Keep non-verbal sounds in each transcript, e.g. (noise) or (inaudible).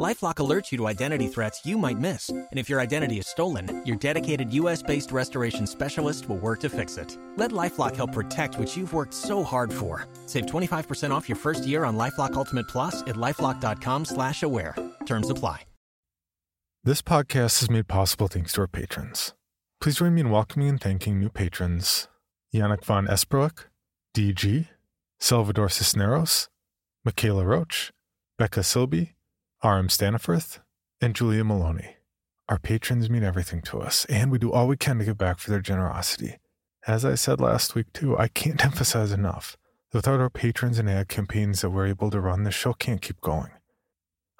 LifeLock alerts you to identity threats you might miss, and if your identity is stolen, your dedicated U.S.-based restoration specialist will work to fix it. Let LifeLock help protect what you've worked so hard for. Save 25% off your first year on LifeLock Ultimate Plus at lifeLock.com/slash-aware. Terms apply. This podcast is made possible thanks to our patrons. Please join me in welcoming and thanking new patrons: Yannick von Esbroek, DG, Salvador Cisneros, Michaela Roach, Becca Silby. R.M. Staniforth, and Julia Maloney. Our patrons mean everything to us, and we do all we can to give back for their generosity. As I said last week, too, I can't (laughs) emphasize enough that without our patrons and ad campaigns that we're able to run, the show can't keep going.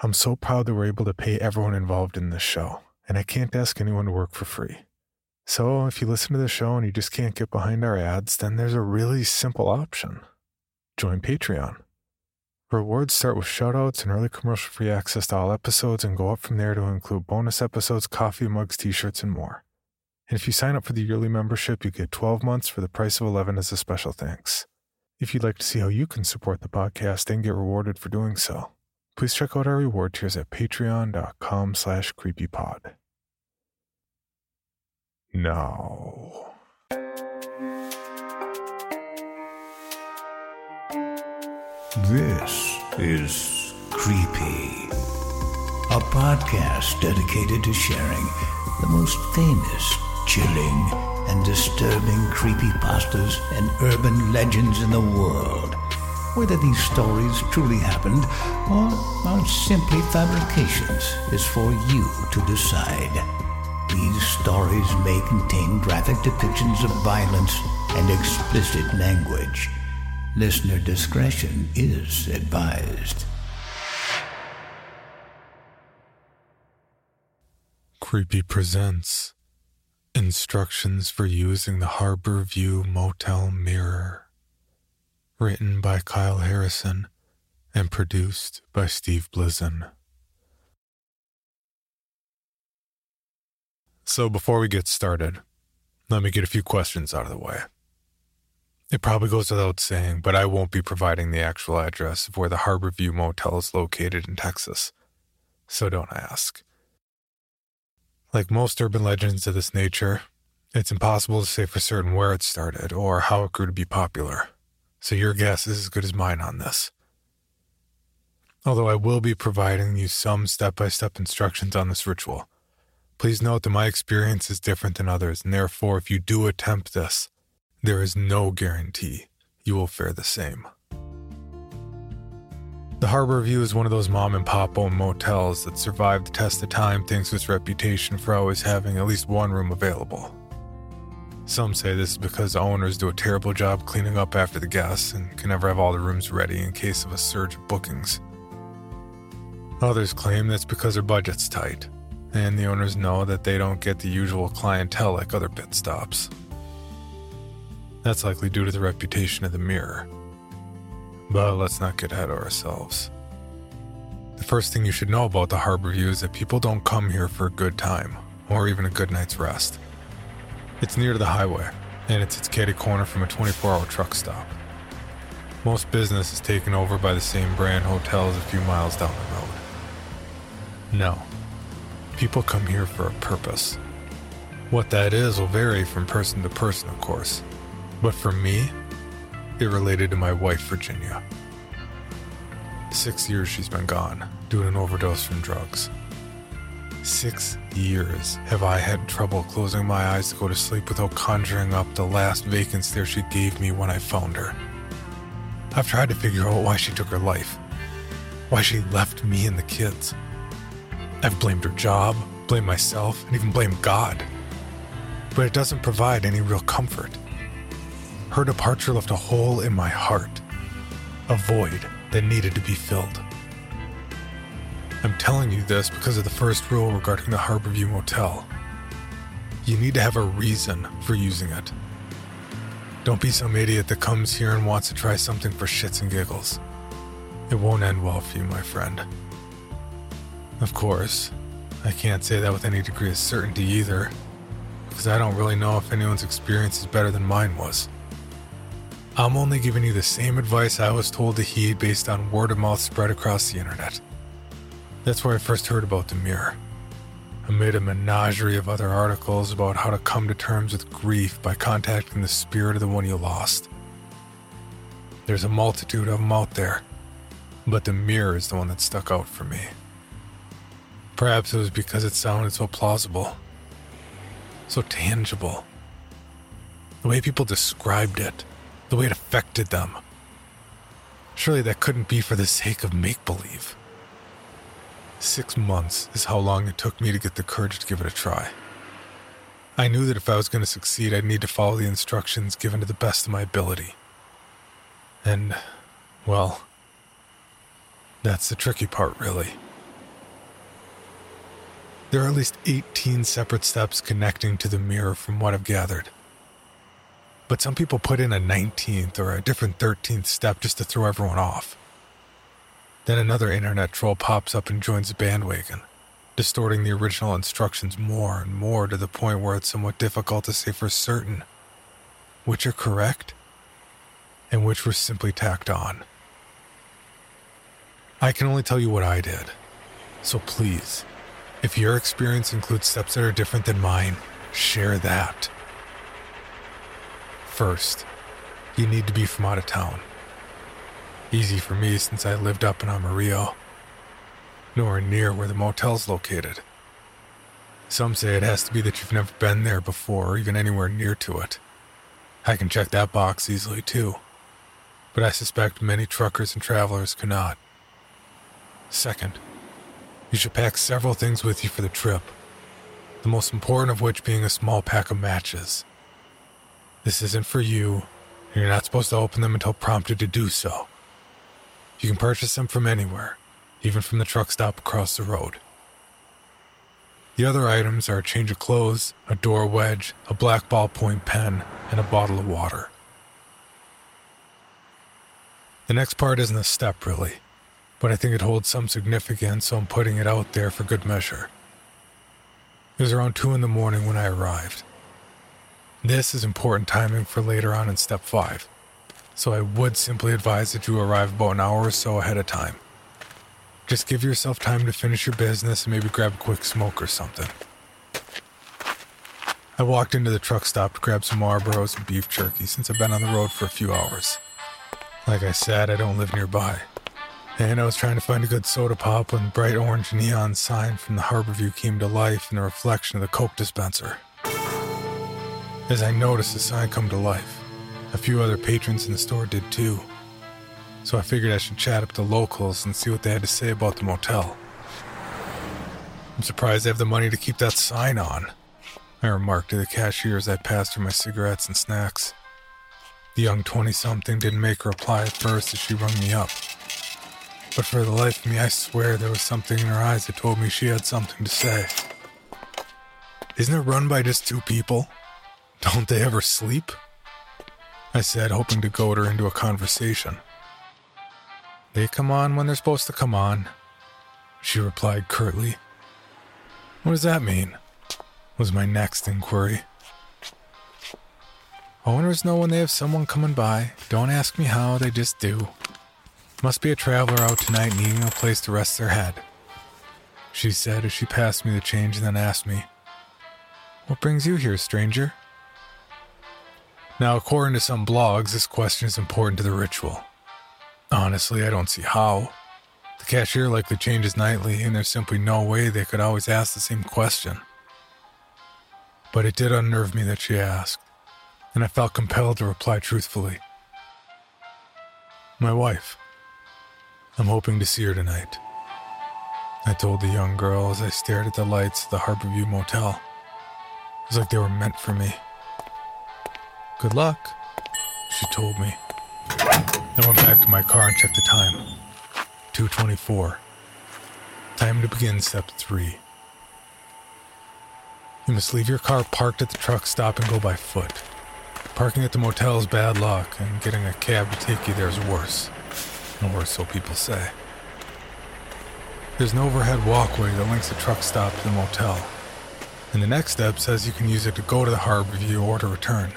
I'm so proud that we're able to pay everyone involved in this show, and I can't ask anyone to work for free. So if you listen to the show and you just can't get behind our ads, then there's a really simple option join Patreon. Rewards start with shoutouts and early commercial free access to all episodes and go up from there to include bonus episodes, coffee mugs, t shirts, and more. And if you sign up for the yearly membership, you get 12 months for the price of 11 as a special thanks. If you'd like to see how you can support the podcast and get rewarded for doing so, please check out our reward tiers at patreon.com slash creepypod. Now... This is Creepy, a podcast dedicated to sharing the most famous, chilling, and disturbing creepypastas and urban legends in the world. Whether these stories truly happened or are simply fabrications is for you to decide. These stories may contain graphic depictions of violence and explicit language. Listener discretion is advised. Creepy presents Instructions for Using the Harborview Motel Mirror. Written by Kyle Harrison and produced by Steve Blizin. So, before we get started, let me get a few questions out of the way. It probably goes without saying, but I won't be providing the actual address of where the Harborview Motel is located in Texas. So don't ask. Like most urban legends of this nature, it's impossible to say for certain where it started or how it grew to be popular. So your guess is as good as mine on this. Although I will be providing you some step by step instructions on this ritual, please note that my experience is different than others, and therefore, if you do attempt this, there is no guarantee you will fare the same. The Harborview is one of those mom and pop owned motels that survived the test of time thanks to its reputation for always having at least one room available. Some say this is because the owners do a terrible job cleaning up after the guests and can never have all the rooms ready in case of a surge of bookings. Others claim that's because their budget's tight, and the owners know that they don't get the usual clientele like other pit stops. That's likely due to the reputation of the mirror. But let's not get ahead of ourselves. The first thing you should know about the Harborview is that people don't come here for a good time, or even a good night's rest. It's near to the highway, and it's its catty corner from a 24 hour truck stop. Most business is taken over by the same brand hotels a few miles down the road. No, people come here for a purpose. What that is will vary from person to person, of course. But for me, it related to my wife, Virginia. Six years she's been gone, due to an overdose from drugs. Six years have I had trouble closing my eyes to go to sleep without conjuring up the last vacant stare she gave me when I found her. I've tried to figure out why she took her life, why she left me and the kids. I've blamed her job, blamed myself, and even blamed God. But it doesn't provide any real comfort. Her departure left a hole in my heart, a void that needed to be filled. I'm telling you this because of the first rule regarding the Harborview Motel. You need to have a reason for using it. Don't be some idiot that comes here and wants to try something for shits and giggles. It won't end well for you, my friend. Of course, I can't say that with any degree of certainty either, because I don't really know if anyone's experience is better than mine was. I'm only giving you the same advice I was told to heed based on word of mouth spread across the internet. That's where I first heard about the mirror. Amid a menagerie of other articles about how to come to terms with grief by contacting the spirit of the one you lost. There's a multitude of them out there, but the mirror is the one that stuck out for me. Perhaps it was because it sounded so plausible, so tangible. The way people described it, the way it affected them. Surely that couldn't be for the sake of make believe. Six months is how long it took me to get the courage to give it a try. I knew that if I was going to succeed, I'd need to follow the instructions given to the best of my ability. And, well, that's the tricky part, really. There are at least 18 separate steps connecting to the mirror from what I've gathered. But some people put in a 19th or a different 13th step just to throw everyone off. Then another internet troll pops up and joins the bandwagon, distorting the original instructions more and more to the point where it's somewhat difficult to say for certain which are correct and which were simply tacked on. I can only tell you what I did, so please if your experience includes steps that are different than mine, share that. First, you need to be from out of town. Easy for me since I lived up in Amarillo, nowhere near where the motel's located. Some say it has to be that you've never been there before or even anywhere near to it. I can check that box easily too, but I suspect many truckers and travelers cannot. Second, you should pack several things with you for the trip, the most important of which being a small pack of matches. This isn't for you, and you're not supposed to open them until prompted to do so. You can purchase them from anywhere, even from the truck stop across the road. The other items are a change of clothes, a door wedge, a black ballpoint pen, and a bottle of water. The next part isn't a step, really but I think it holds some significance, so I'm putting it out there for good measure. It was around 2 in the morning when I arrived. This is important timing for later on in step 5, so I would simply advise that you arrive about an hour or so ahead of time. Just give yourself time to finish your business and maybe grab a quick smoke or something. I walked into the truck stop to grab some Marlboros and beef jerky since I've been on the road for a few hours. Like I said, I don't live nearby and I was trying to find a good soda pop when the bright orange neon sign from the Harborview came to life in the reflection of the Coke dispenser. As I noticed the sign come to life, a few other patrons in the store did too. So I figured I should chat up the locals and see what they had to say about the motel. I'm surprised they have the money to keep that sign on, I remarked to the cashier as I passed her my cigarettes and snacks. The young 20 something didn't make a reply at first as she rung me up. But for the life of me, I swear there was something in her eyes that told me she had something to say. Isn't it run by just two people? Don't they ever sleep? I said, hoping to goad her into a conversation. They come on when they're supposed to come on, she replied curtly. What does that mean? was my next inquiry. Owners know when they have someone coming by. Don't ask me how, they just do. Must be a traveler out tonight needing a place to rest their head. She said as she passed me the change and then asked me, What brings you here, stranger? Now, according to some blogs, this question is important to the ritual. Honestly, I don't see how. The cashier likely changes nightly, and there's simply no way they could always ask the same question. But it did unnerve me that she asked, and I felt compelled to reply truthfully. My wife. I'm hoping to see her tonight. I told the young girl as I stared at the lights of the Harborview Motel. It was like they were meant for me. Good luck, she told me. I went back to my car and checked the time. 224. Time to begin step 3. You must leave your car parked at the truck stop and go by foot. Parking at the motel is bad luck, and getting a cab to take you there is worse or so people say. There's an overhead walkway that links the truck stop to the motel. And the next step says you can use it to go to the harbor view or to return,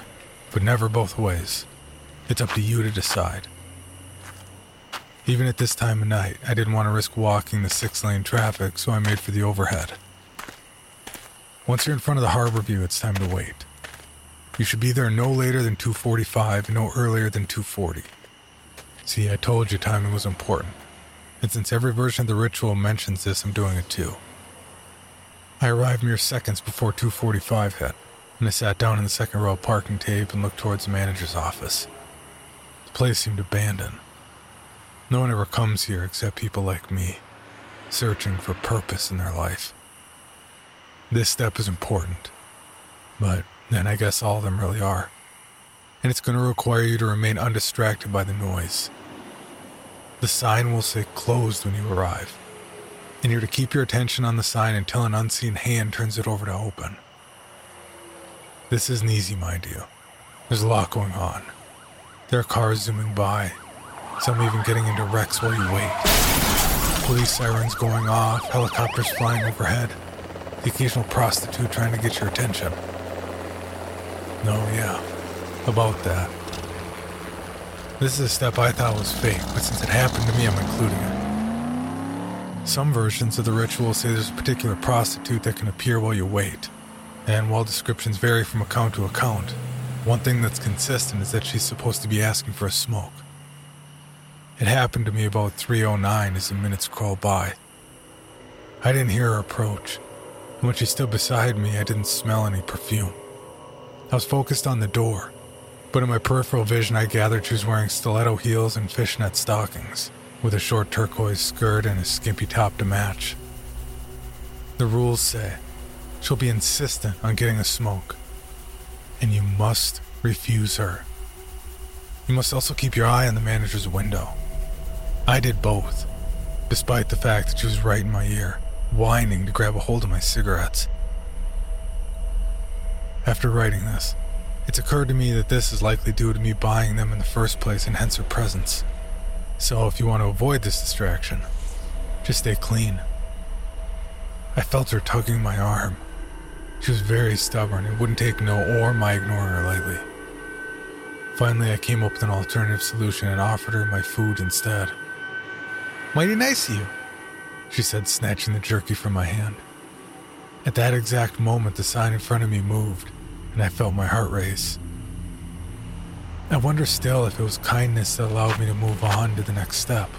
but never both ways. It's up to you to decide. Even at this time of night, I didn't want to risk walking the six lane traffic, so I made for the overhead. Once you're in front of the harbor view, it's time to wait. You should be there no later than 2:45 and no earlier than 2:40. See, I told you timing was important. And since every version of the ritual mentions this, I'm doing it too. I arrived mere seconds before 2:45 hit, and I sat down in the second row parking tape and looked towards the manager's office. The place seemed abandoned. No one ever comes here except people like me, searching for purpose in their life. This step is important, but then I guess all of them really are. And it's going to require you to remain undistracted by the noise. The sign will say closed when you arrive and you're to keep your attention on the sign until an unseen hand turns it over to open. This isn't easy, mind you. There's a lot going on. There are cars zooming by, some even getting into wrecks while you wait. Police sirens going off, helicopters flying overhead, the occasional prostitute trying to get your attention. No, yeah, about that. This is a step I thought was fake, but since it happened to me, I'm including it. Some versions of the ritual say there's a particular prostitute that can appear while you wait. And while descriptions vary from account to account, one thing that's consistent is that she's supposed to be asking for a smoke. It happened to me about 309 as the minutes crawled by. I didn't hear her approach, and when she stood beside me, I didn't smell any perfume. I was focused on the door, but in my peripheral vision, I gathered she was wearing stiletto heels and fishnet stockings with a short turquoise skirt and a skimpy top to match. The rules say she'll be insistent on getting a smoke, and you must refuse her. You must also keep your eye on the manager's window. I did both, despite the fact that she was right in my ear, whining to grab a hold of my cigarettes. After writing this, it's occurred to me that this is likely due to me buying them in the first place and hence her presence. So if you want to avoid this distraction, just stay clean. I felt her tugging my arm. She was very stubborn and wouldn't take no or my ignoring her lightly. Finally, I came up with an alternative solution and offered her my food instead. Mighty nice of you, she said, snatching the jerky from my hand. At that exact moment, the sign in front of me moved, and I felt my heart race. I wonder still if it was kindness that allowed me to move on to the next step.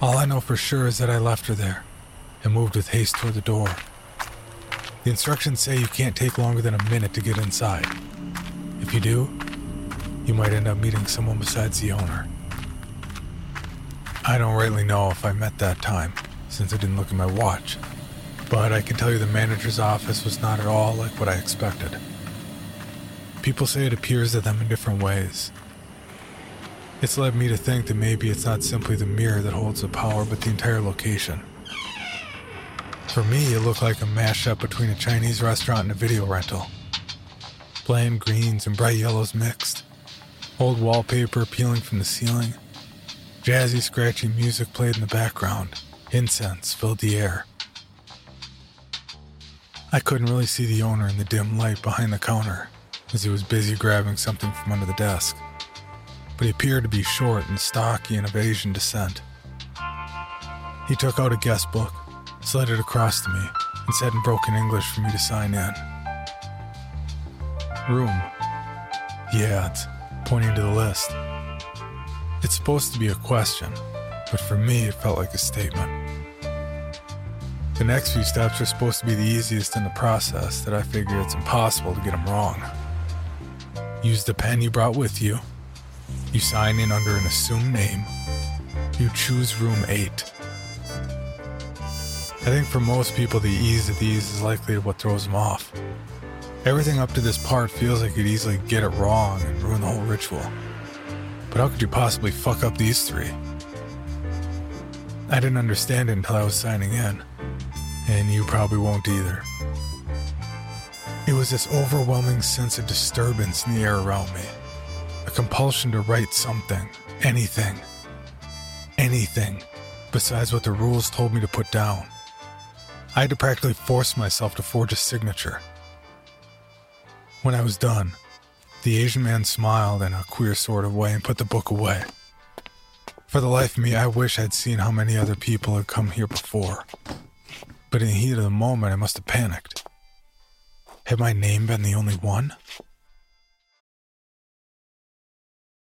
All I know for sure is that I left her there and moved with haste toward the door. The instructions say you can't take longer than a minute to get inside. If you do, you might end up meeting someone besides the owner. I don't rightly know if I met that time, since I didn't look at my watch, but I can tell you the manager's office was not at all like what I expected. People say it appears to them in different ways. It's led me to think that maybe it's not simply the mirror that holds the power, but the entire location. For me, it looked like a mashup between a Chinese restaurant and a video rental. Bland greens and bright yellows mixed, old wallpaper peeling from the ceiling, jazzy, scratchy music played in the background, incense filled the air. I couldn't really see the owner in the dim light behind the counter as he was busy grabbing something from under the desk. But he appeared to be short and stocky and of Asian descent. He took out a guest book, slid it across to me, and said in broken English for me to sign in. Room. Yeah, it's pointing to the list. It's supposed to be a question, but for me it felt like a statement. The next few steps are supposed to be the easiest in the process that I figure it's impossible to get them wrong. Use the pen you brought with you. You sign in under an assumed name. You choose room 8. I think for most people, the ease of these is likely what throws them off. Everything up to this part feels like you'd easily get it wrong and ruin the whole ritual. But how could you possibly fuck up these three? I didn't understand it until I was signing in, and you probably won't either. It was this overwhelming sense of disturbance in the air around me, a compulsion to write something, anything, anything, besides what the rules told me to put down. I had to practically force myself to forge a signature. When I was done, the Asian man smiled in a queer sort of way and put the book away. For the life of me, I wish I'd seen how many other people had come here before. But in the heat of the moment, I must have panicked. Had my name been the only one?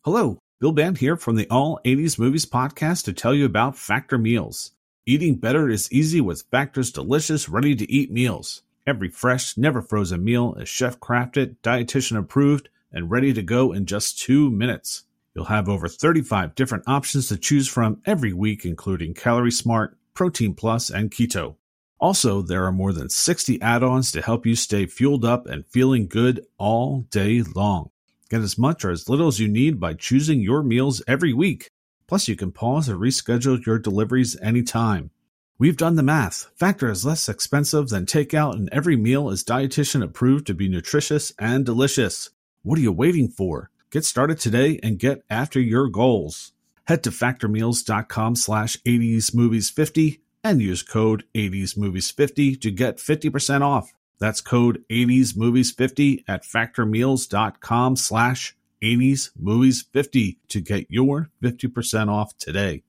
Hello, Bill Band here from the All 80s Movies podcast to tell you about Factor Meals. Eating better is easy with Factor's delicious, ready to eat meals. Every fresh, never frozen meal is chef crafted, dietitian approved, and ready to go in just two minutes. You'll have over 35 different options to choose from every week, including Calorie Smart, Protein Plus, and Keto. Also, there are more than 60 add ons to help you stay fueled up and feeling good all day long. Get as much or as little as you need by choosing your meals every week. Plus, you can pause or reschedule your deliveries anytime. We've done the math. Factor is less expensive than takeout, and every meal is dietitian approved to be nutritious and delicious. What are you waiting for? Get started today and get after your goals. Head to factormeals.com slash 80smovies50 and use code 80smovies50 to get 50% off. That's code 80smovies50 at factormeals.com slash 80smovies50 to get your 50% off today.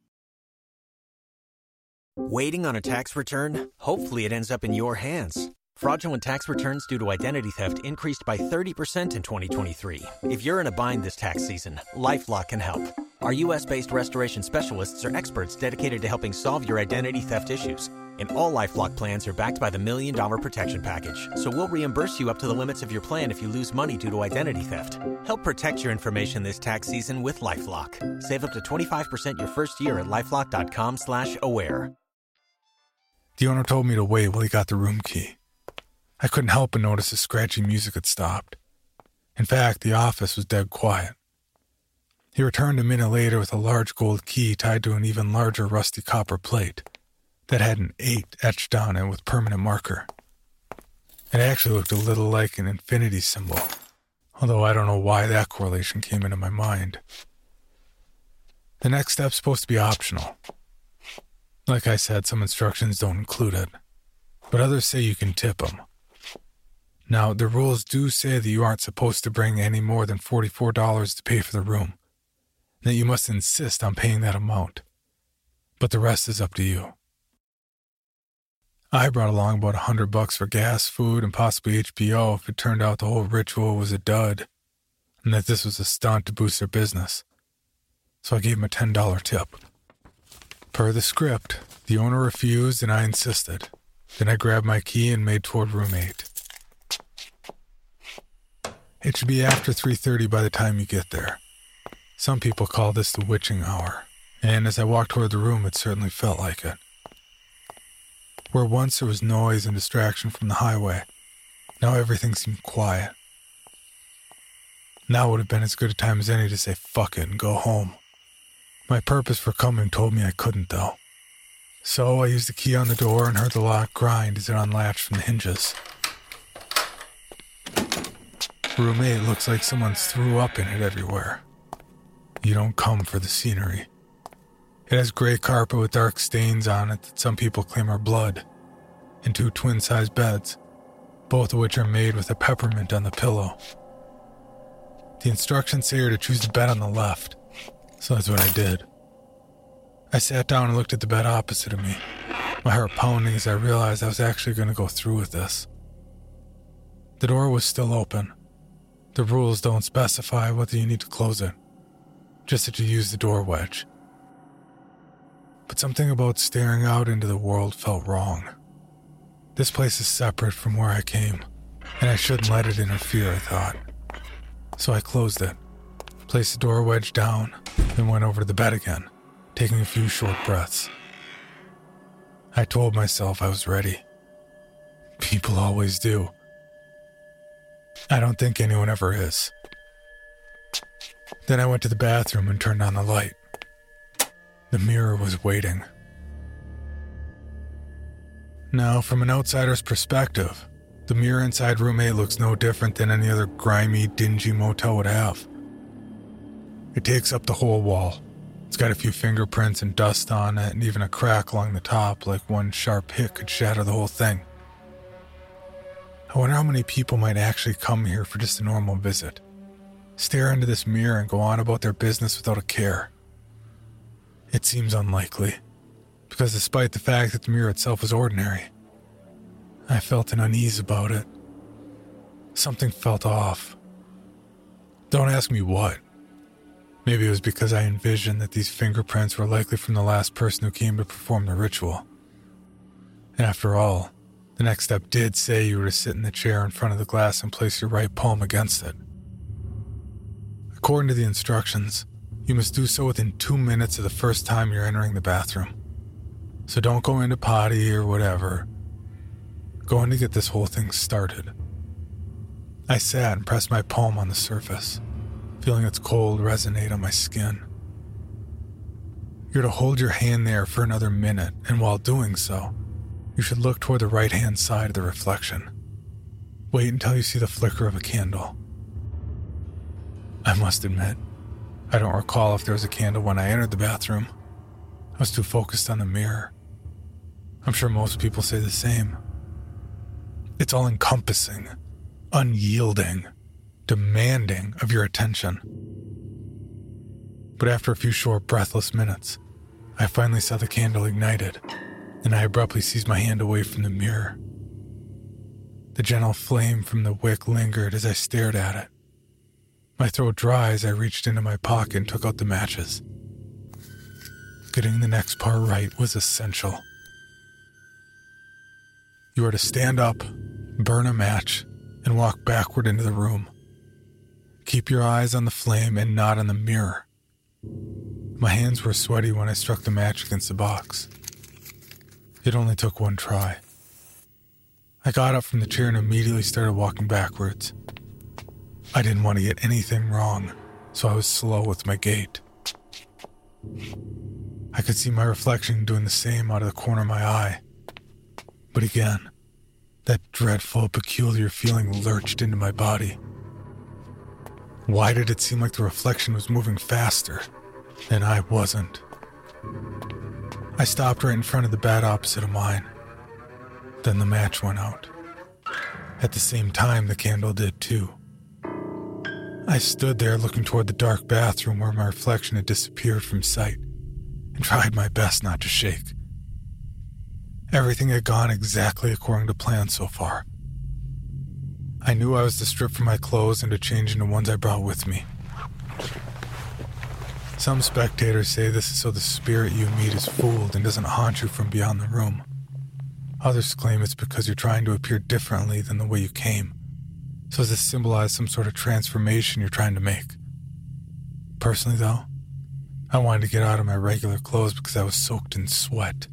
Waiting on a tax return? Hopefully it ends up in your hands. Fraudulent tax returns due to identity theft increased by 30% in 2023. If you're in a bind this tax season, LifeLock can help. Our U.S.-based restoration specialists are experts dedicated to helping solve your identity theft issues. And all LifeLock plans are backed by the Million Dollar Protection Package. So we'll reimburse you up to the limits of your plan if you lose money due to identity theft. Help protect your information this tax season with LifeLock. Save up to 25% your first year at LifeLock.com slash aware. The owner told me to wait while he got the room key. I couldn't help but notice the scratchy music had stopped. In fact, the office was dead quiet. He returned a minute later with a large gold key tied to an even larger rusty copper plate that had an 8 etched on it with permanent marker. It actually looked a little like an infinity symbol, although I don't know why that correlation came into my mind. The next step's supposed to be optional. Like I said, some instructions don't include it, but others say you can tip them. Now, the rules do say that you aren't supposed to bring any more than $44 to pay for the room, that you must insist on paying that amount. But the rest is up to you. I brought along about a hundred bucks for gas, food, and possibly HBO if it turned out the whole ritual was a dud, and that this was a stunt to boost their business. So I gave him a $10 tip. Per the script, the owner refused and I insisted. Then I grabbed my key and made toward room 8. It should be after 3:30 by the time you get there. Some people call this the witching hour, and as I walked toward the room, it certainly felt like it. Where once there was noise and distraction from the highway, now everything seemed quiet. Now would have been as good a time as any to say fuck it and go home. My purpose for coming told me I couldn't, though. So I used the key on the door and heard the lock grind as it unlatched from the hinges. Room 8 looks like someone's threw up in it everywhere. You don't come for the scenery. It has gray carpet with dark stains on it that some people claim are blood, and two twin sized beds, both of which are made with a peppermint on the pillow. The instructions say you're to choose the bed on the left, so that's what I did. I sat down and looked at the bed opposite of me, my heart pounding as I realized I was actually going to go through with this. The door was still open, the rules don't specify whether you need to close it, just you use the door wedge. But something about staring out into the world felt wrong. This place is separate from where I came, and I shouldn't let it interfere, I thought. So I closed it, placed the door wedge down, and went over to the bed again, taking a few short breaths. I told myself I was ready. People always do. I don't think anyone ever is. Then I went to the bathroom and turned on the light. The mirror was waiting. Now, from an outsider's perspective, the mirror inside room 8 looks no different than any other grimy, dingy motel would have. It takes up the whole wall, It's got a few fingerprints and dust on it, and even a crack along the top, like one sharp hit could shatter the whole thing. I wonder how many people might actually come here for just a normal visit, stare into this mirror and go on about their business without a care. It seems unlikely, because despite the fact that the mirror itself was ordinary, I felt an unease about it. Something felt off. Don't ask me what. Maybe it was because I envisioned that these fingerprints were likely from the last person who came to perform the ritual. After all, the next step did say you were to sit in the chair in front of the glass and place your right palm against it. According to the instructions, you must do so within two minutes of the first time you're entering the bathroom. So don't go into potty or whatever. Go in to get this whole thing started. I sat and pressed my palm on the surface feeling its cold resonate on my skin. You're to hold your hand there for another minute, and while doing so, you should look toward the right hand side of the reflection. Wait until you see the flicker of a candle. I must admit, I don't recall if there was a candle when I entered the bathroom. I was too focused on the mirror. I'm sure most people say the same. It's all encompassing, unyielding, demanding of your attention. But after a few short, breathless minutes, I finally saw the candle ignited, and I abruptly seized my hand away from the mirror. The gentle flame from the wick lingered as I stared at it. My throat dry as I reached into my pocket and took out the matches. Getting the next part right was essential. You are to stand up, burn a match, and walk backward into the room. Keep your eyes on the flame and not on the mirror. My hands were sweaty when I struck the match against the box. It only took one try. I got up from the chair and immediately started walking backwards. I didn't want to get anything wrong, so I was slow with my gait. I could see my reflection doing the same out of the corner of my eye. But again, that dreadful, peculiar feeling lurched into my body. Why did it seem like the reflection was moving faster and I wasn't? I stopped right in front of the bed opposite of mine. Then the match went out. At the same time, the candle did too. I stood there looking toward the dark bathroom where my reflection had disappeared from sight and tried my best not to shake. Everything had gone exactly according to plan so far. I knew I was to strip from my clothes and to change into ones I brought with me. Some spectators say this is so the spirit you meet is fooled and doesn't haunt you from beyond the room. Others claim it's because you're trying to appear differently than the way you came, so as to symbolize some sort of transformation you're trying to make. Personally, though, I wanted to get out of my regular clothes because I was soaked in sweat.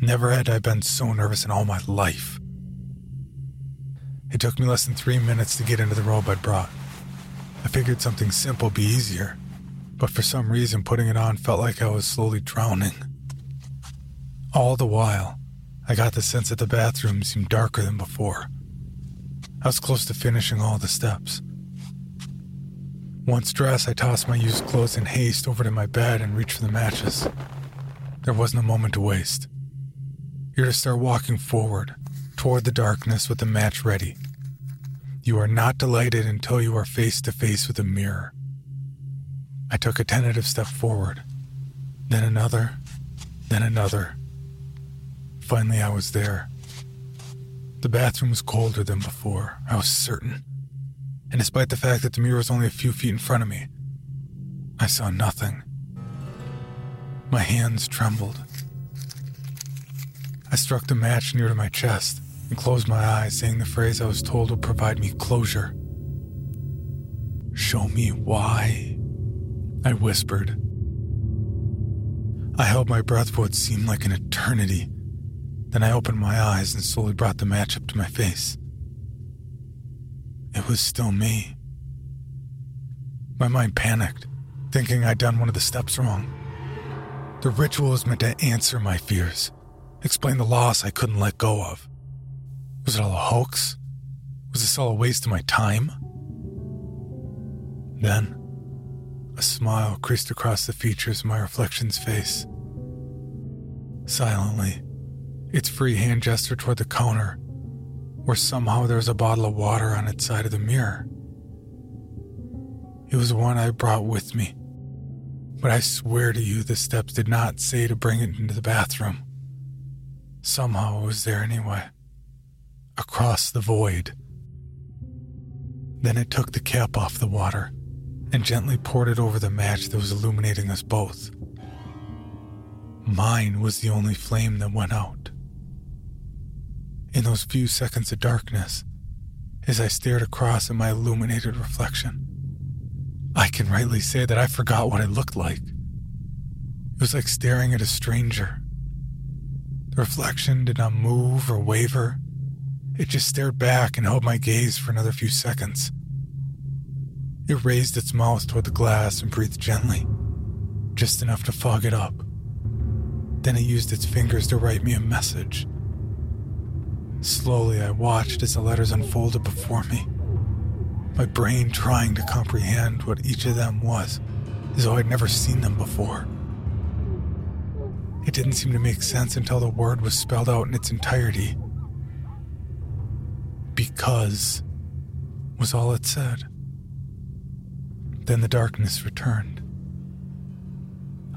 Never had I been so nervous in all my life. It took me less than three minutes to get into the robe I'd brought. I figured something simple would be easier, but for some reason putting it on felt like I was slowly drowning. All the while, I got the sense that the bathroom seemed darker than before. I was close to finishing all the steps. Once dressed, I tossed my used clothes in haste over to my bed and reached for the matches. There wasn't a moment to waste. You're to start walking forward, toward the darkness with the match ready. You are not delighted until you are face to face with a mirror. I took a tentative step forward, then another, then another. Finally, I was there. The bathroom was colder than before, I was certain. And despite the fact that the mirror was only a few feet in front of me, I saw nothing. My hands trembled. I struck the match near to my chest and closed my eyes, saying the phrase I was told would provide me closure. Show me why, I whispered. I held my breath for what seemed like an eternity. Then I opened my eyes and slowly brought the match up to my face. It was still me. My mind panicked, thinking I'd done one of the steps wrong. The ritual was meant to answer my fears, explain the loss I couldn't let go of. Was it all a hoax? Was this all a waste of my time? Then, A smile creased across the features of my reflection's face. Silently, its free hand gestured toward the counter, where somehow there was a bottle of water on its side of the mirror. It was one I brought with me, but I swear to you the steps did not say to bring it into the bathroom. Somehow it was there anyway. Across the void. Then it took the cap off the water and gently poured it over the match that was illuminating us both. Mine was the only flame that went out. In those few seconds of darkness, as I stared across at my illuminated reflection, I can rightly say that I forgot what it looked like. It was like staring at a stranger. The reflection did not move or waver. It just stared back and held my gaze for another few seconds. It raised its mouth toward the glass and breathed gently, just enough to fog it up. Then it used its fingers to write me a message. Slowly, I watched as the letters unfolded before me, my brain trying to comprehend what each of them was, as though I'd never seen them before. It didn't seem to make sense until the word was spelled out in its entirety. Because was all it said. Then the darkness returned.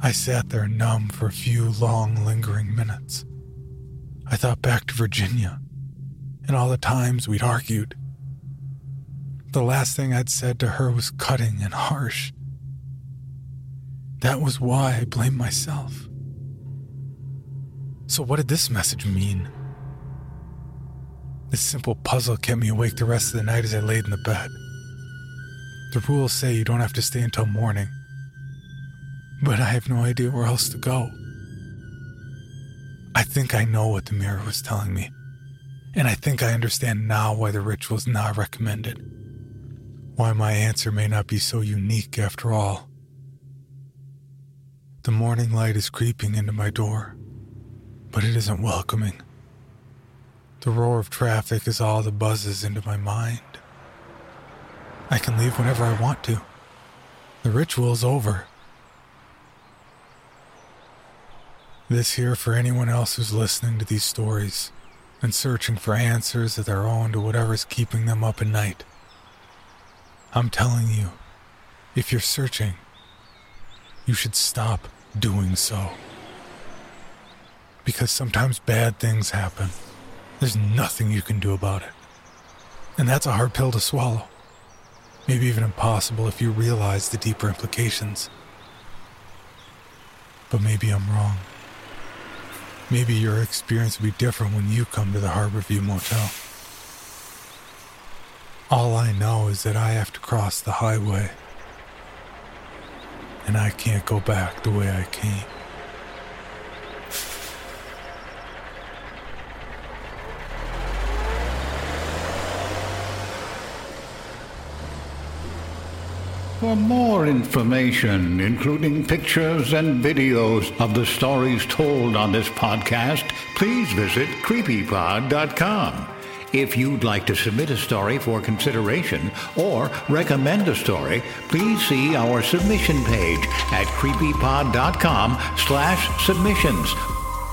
I sat there numb for a few long, lingering minutes. I thought back to Virginia and all the times we'd argued. The last thing I'd said to her was cutting and harsh. That was why I blamed myself. So, what did this message mean? This simple puzzle kept me awake the rest of the night as I laid in the bed. The rules say you don't have to stay until morning. But I have no idea where else to go. I think I know what the mirror was telling me. And I think I understand now why the ritual is not recommended. Why my answer may not be so unique after all. The morning light is creeping into my door, but it isn't welcoming. The roar of traffic is all that buzzes into my mind. I can leave whenever I want to. The ritual is over. This here for anyone else who's listening to these stories and searching for answers of their own to whatever's keeping them up at night. I'm telling you, if you're searching, you should stop doing so. Because sometimes bad things happen. There's nothing you can do about it. And that's a hard pill to swallow maybe even impossible if you realize the deeper implications. But maybe I'm wrong. Maybe your experience will be different when you come to the Harborview Motel. All I know is that I have to cross the highway. And I can't go back the way I came. For more information, including pictures and videos of the stories told on this podcast, please visit creepypod.com. If you'd like to submit a story for consideration or recommend a story, please see our submission page at creepypod.com slash submissions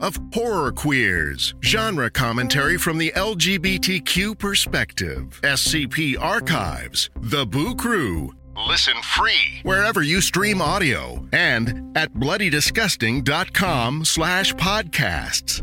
of Horror Queers, genre commentary from the LGBTQ perspective, SCP Archives, The Boo Crew. Listen free wherever you stream audio and at bloodydisgusting.com slash podcasts.